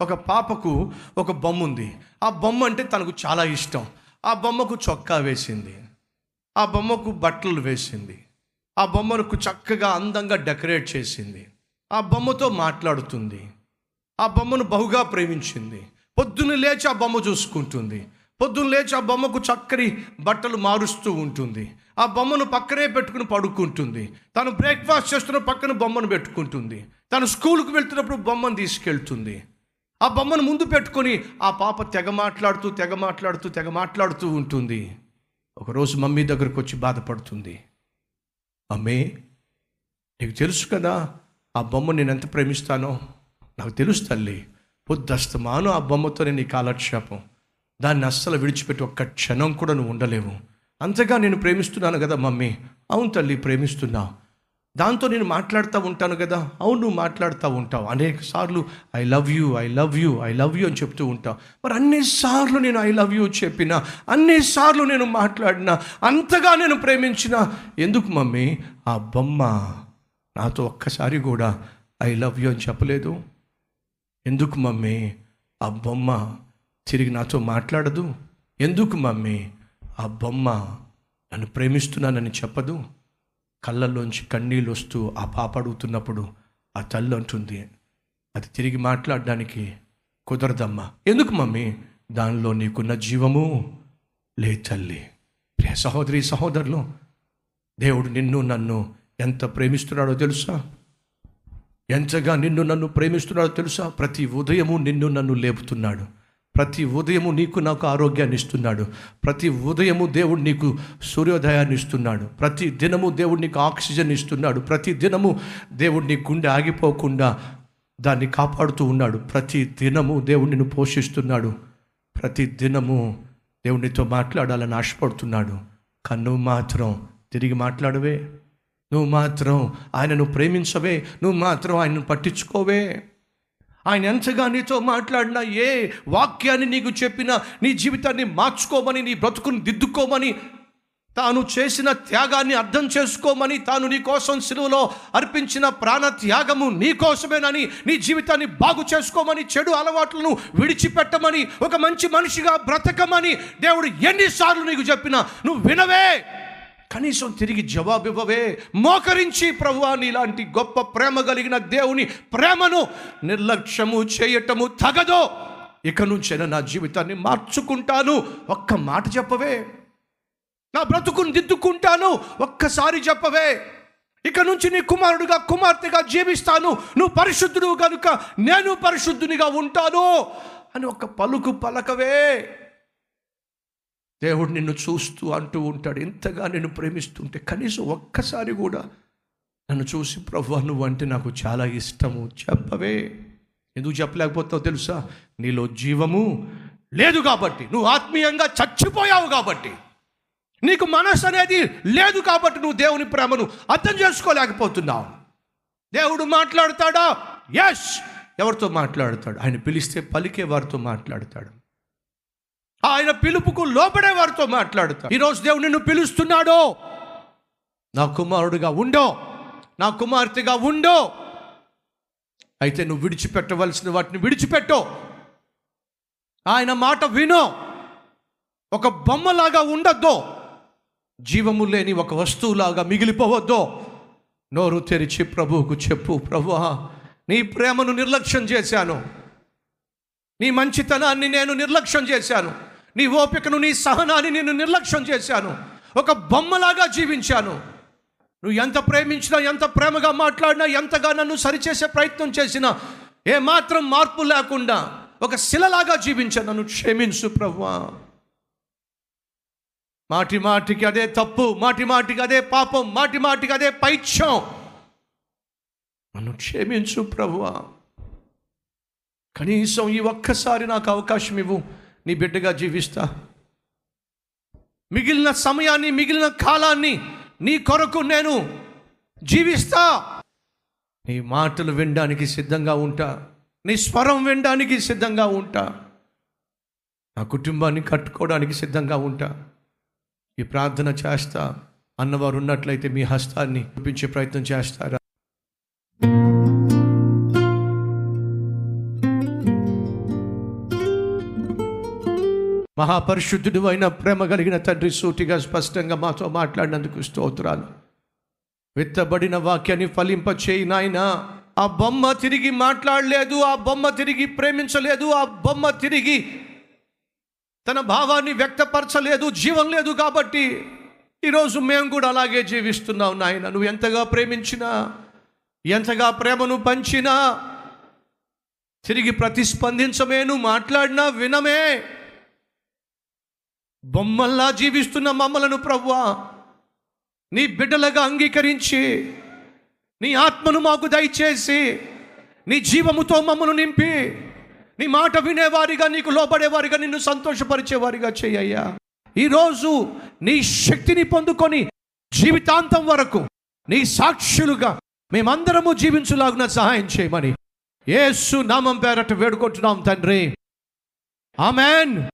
ఒక పాపకు ఒక బొమ్మ ఉంది ఆ బొమ్మ అంటే తనకు చాలా ఇష్టం. ఆ బొమ్మకు చొక్కా వేసింది. ఆ బొమ్మకు బట్టలు వేసింది. ఆ బొమ్మకు చక్కగా అందంగా డెకరేట్ చేసింది. ఆ బొమ్మతో మాట్లాడుతుంది. ఆ బొమ్మను బహుగా ప్రేమించింది. పొద్దున్న లేచి ఆ బొమ్మ చూసుకుంటుంది. పొద్దున్న లేచి ఆ బొమ్మకు చక్కని బట్టలు మారుస్తూ ఉంటుంది. ఆ బొమ్మను పక్కనే పెట్టుకుని పడుకుంటుంది. తను బ్రేక్ఫాస్ట్ చేస్తున్న పక్కన బొమ్మను పెట్టుకుంటుంది. తను స్కూల్కి వెళ్తున్నప్పుడు బొమ్మను తీసుకెళ్తుంది. ఆ బొమ్మను ముందు పెట్టుకొని ఆ పాప తెగ మాట్లాడుతూ తెగ మాట్లాడుతూ తెగ మాట్లాడుతూ ఉంటుంది. ఒకరోజు మమ్మీ దగ్గరకు వచ్చి బాధపడుతుంది. అమ్మే నీకు తెలుసు కదా ఆ బొమ్మ నేను ఎంత ప్రేమిస్తానో? నాకు తెలుసు తల్లి. పొద్దుస్తమాను ఆ బొమ్మతో నీ కాలక్షేపం. దాన్ని అస్సలు విడిచిపెట్టి ఒక్క క్షణం కూడా నువ్వు ఉండలేవు. అంతగా నేను ప్రేమిస్తున్నాను కదా మమ్మీ. అవును తల్లి ప్రేమిస్తున్నావు దాంతో నేను మాట్లాడుతూ ఉంటాను కదా. అవును నువ్వు మాట్లాడుతూ ఉంటావు. అనేక సార్లు I love you I love you I love you అని చెప్తూ ఉంటావు. మరి అన్నిసార్లు నేను ఐ లవ్ యూ చెప్పిన అన్నిసార్లు నేను మాట్లాడినా అంతగా నేను ప్రేమించిన ఎందుకు మమ్మీ? ఆ బొమ్మ నాతో ఒక్కసారి కూడా ఐ లవ్ యూ అని చెప్పలేదు. ఎందుకు మమ్మీ? ఆ బొమ్మ తిరిగి నాతో మాట్లాడదు. ఎందుకు మమ్మీ? ఆ బొమ్మ నన్ను ప్రేమిస్తున్నానని చెప్పదు. కళ్ళల్లోంచి కన్నీళ్ళు వస్తూ ఆ పాప అడుగుతున్నప్పుడు ఆ తల్లి అంటుంది అది తిరిగి మాట్లాడడానికి కుదరదమ్మా. ఎందుకు మమ్మీ? దానిలో నీకున్న జీవము లే తల్లి. ప్రియ సహోదరి సహోదరులు దేవుడు నిన్ను నన్ను ఎంత ప్రేమిస్తున్నాడో తెలుసా? ఎంతగా నిన్ను నన్ను ప్రేమిస్తున్నాడో తెలుసా? ప్రతి ఉదయము నిన్ను నన్ను లేపుతున్నాడు. ప్రతి ఉదయము నీకు నాకు ఆరోగ్యాన్ని ఇస్తున్నాడు. ప్రతి ఉదయము దేవుడు నీకు సూర్యోదయాన్ని ఇస్తున్నాడు. ప్రతి దినము దేవుడు నీకు ఆక్సిజన్ ఇస్తున్నాడు. ప్రతి దినము దేవుడు నీ గుండె ఆగిపోకుండా దాన్ని కాపాడుతూ ఉన్నాడు. ప్రతి దినము దేవుడు నిన్ను పోషిస్తున్నాడు. ప్రతి దినము దేవుడితో మాట్లాడాలని ఆశపడుతున్నాడు. కానీ నువ్వు మాత్రం తిరిగి మాట్లాడవే. నువ్వు మాత్రం ఆయనను ప్రేమించవే. నువ్వు మాత్రం ఆయనను పట్టించుకోవే. ఆయన ఎంతగా నీతో మాట్లాడినా ఏ వాక్యాన్ని నీకు చెప్పినా నీ జీవితాన్ని మార్చుకోమని నీ బ్రతుకుని దిద్దుకోమని తాను చేసిన త్యాగాన్ని అర్థం చేసుకోమని తాను నీ కోసం సిలువలో అర్పించిన ప్రాణ త్యాగము నీ కోసమేనని నీ జీవితాన్ని బాగు చేసుకోమని చెడు అలవాట్లను విడిచిపెట్టమని ఒక మంచి మనిషిగా బ్రతకమని దేవుడు ఎన్నిసార్లు నీకు చెప్పినా నువ్వు వినవే! కనీసం తిరిగి జవాబు ఇవ్వవే. మోకరించి ప్రభువా నీలాంటి గొప్ప ప్రేమ కలిగిన దేవుని ప్రేమను నిర్లక్ష్యము చేయటము తగదో. ఇక నుంచైనా నా జీవితాన్ని మార్చుకుంటాను. ఒక్క మాట చెప్పవే. నా బ్రతుకుని దిద్దుకుంటాను. ఒక్కసారి చెప్పవే. ఇక నుంచి నీ కుమారుడుగా కుమార్తెగా జీవిస్తాను. నువ్వు పరిశుద్ధుడు కనుక నేను పరిశుద్ధునిగా ఉంటాను అని ఒక పలుకు పలకవే. దేవుడు నిన్ను చూస్తూ అంటూ ఉంటాడు. ఇంతగా నిన్ను ప్రేమిస్తుంటే కనీసం ఒక్కసారి కూడా నన్ను చూసి ప్రభు నువ్వు అంటే నాకు చాలా ఇష్టము. చెప్పవే. ఎందుకు చెప్పలేకపోతావు తెలుసా? నీలో జీవము లేదు కాబట్టి. నువ్వు ఆత్మీయంగా చచ్చిపోయావు కాబట్టి. నీకు మనసు అనేది లేదు కాబట్టి నువ్వు దేవుని ప్రేమను అర్థం చేసుకోలేకపోతున్నావు. దేవుడు మాట్లాడతాడా? ఎస్ ఎవరితో మాట్లాడతాడు? ఆయన పిలిస్తే పలికే వారితో మాట్లాడతాడు. ఆయన పిలుపుకు లోపడే వారితో మాట్లాడుతాడు ఈరోజు దేవుడు నిన్ను పిలుస్తున్నాడో. నా కుమారుడిగా ఉండో. నా కుమార్తెగా ఉండో. అయితే నువ్వు విడిచిపెట్టవలసిన వాటిని విడిచిపెట్టో. ఆయన మాట వినో. ఒక బొమ్మలాగా ఉండొద్దో. జీవము లేని ఒక వస్తువులాగా మిగిలిపోవద్దో. నోరు తెరిచి ప్రభువుకు చెప్పు ప్రభువా నీ ప్రేమను నిర్లక్ష్యం చేశాను. నీ మంచితనాన్ని నేను నిర్లక్ష్యం చేశాను. నీ ఓపికను నీ సహనాన్ని నేను నిర్లక్ష్యం చేశాను. ఒక బొమ్మలాగా జీవించాను. నువ్వు ఎంత ప్రేమించినా ఎంత ప్రేమగా మాట్లాడినా ఎంతగా నన్ను సరిచేసే ప్రయత్నం చేసినా ఏమాత్రం మార్పు లేకుండా ఒక శిలలాగా జీవించాను. నన్ను క్షమించు ప్రభువా మాటి మాటికి అదే తప్పు మాటి మాటికి అదే పాపం మాటి మాటికి అదే పైత్యం నన్ను క్షమించు ప్రభువా కనీసం ఈ ఒక్కసారి నాకు అవకాశం ఇవ్వు. నీ బిడ్డగా జీవిస్తా. మిగిలిన సమయాన్ని మిగిలిన కాలాన్ని నీ కొరకు నేను జీవిస్తా. నీ మాటలు వినడానికి సిద్ధంగా ఉంటా. నీ స్వరం వినడానికి సిద్ధంగా ఉంటా. నా కుటుంబాన్ని కట్టుకోవడానికి సిద్ధంగా ఉంటా. ఈ ప్రార్థన చేస్తా. అన్నవారు ఉన్నట్లయితే మీ హస్తాన్ని చూపించే ప్రయత్నం చేస్తారా? మహాపరిశుద్ధుడు అయిన ప్రేమ కలిగిన తండ్రి సూటిగా స్పష్టంగా మాతో మాట్లాడినందుకు స్తోత్రాలు. విత్తబడిన వాక్యాన్ని ఫలింప చేయి నాయన. ఆ బొమ్మ తిరిగి మాట్లాడలేదు ఆ బొమ్మ తిరిగి ప్రేమించలేదు ఆ బొమ్మ తిరిగి తన భావాన్ని వ్యక్తపరచలేదు జీవం లేదు కాబట్టి ఈరోజు మేము కూడా అలాగే జీవిస్తున్నాం నాయన. నువ్వు ఎంతగా ప్రేమించినా ఎంతగా ప్రేమను పంచినా తిరిగి ప్రతిస్పందించమే నువ్వు మాట్లాడినా వినమే. బొమ్మల్లా జీవిస్తున్న మమ్మలను ప్రవ్వా నీ బిడ్డలుగా అంగీకరించి నీ ఆత్మను మాకు దయచేసి నీ జీవముతో మమ్మను నింపి నీ మాట వినేవారిగా నీకు లోబడేవారిగా నిన్ను సంతోషపరిచేవారిగా చేయ్యా ఈరోజు నీ శక్తిని పొందుకొని జీవితాంతం వరకు నీ సాక్షులుగా మేమందరము జీవించులాగున సహాయం చేయమని ఏసు నామం పేరట వేడుకుంటున్నాం తండ్రి. ఆమెన్.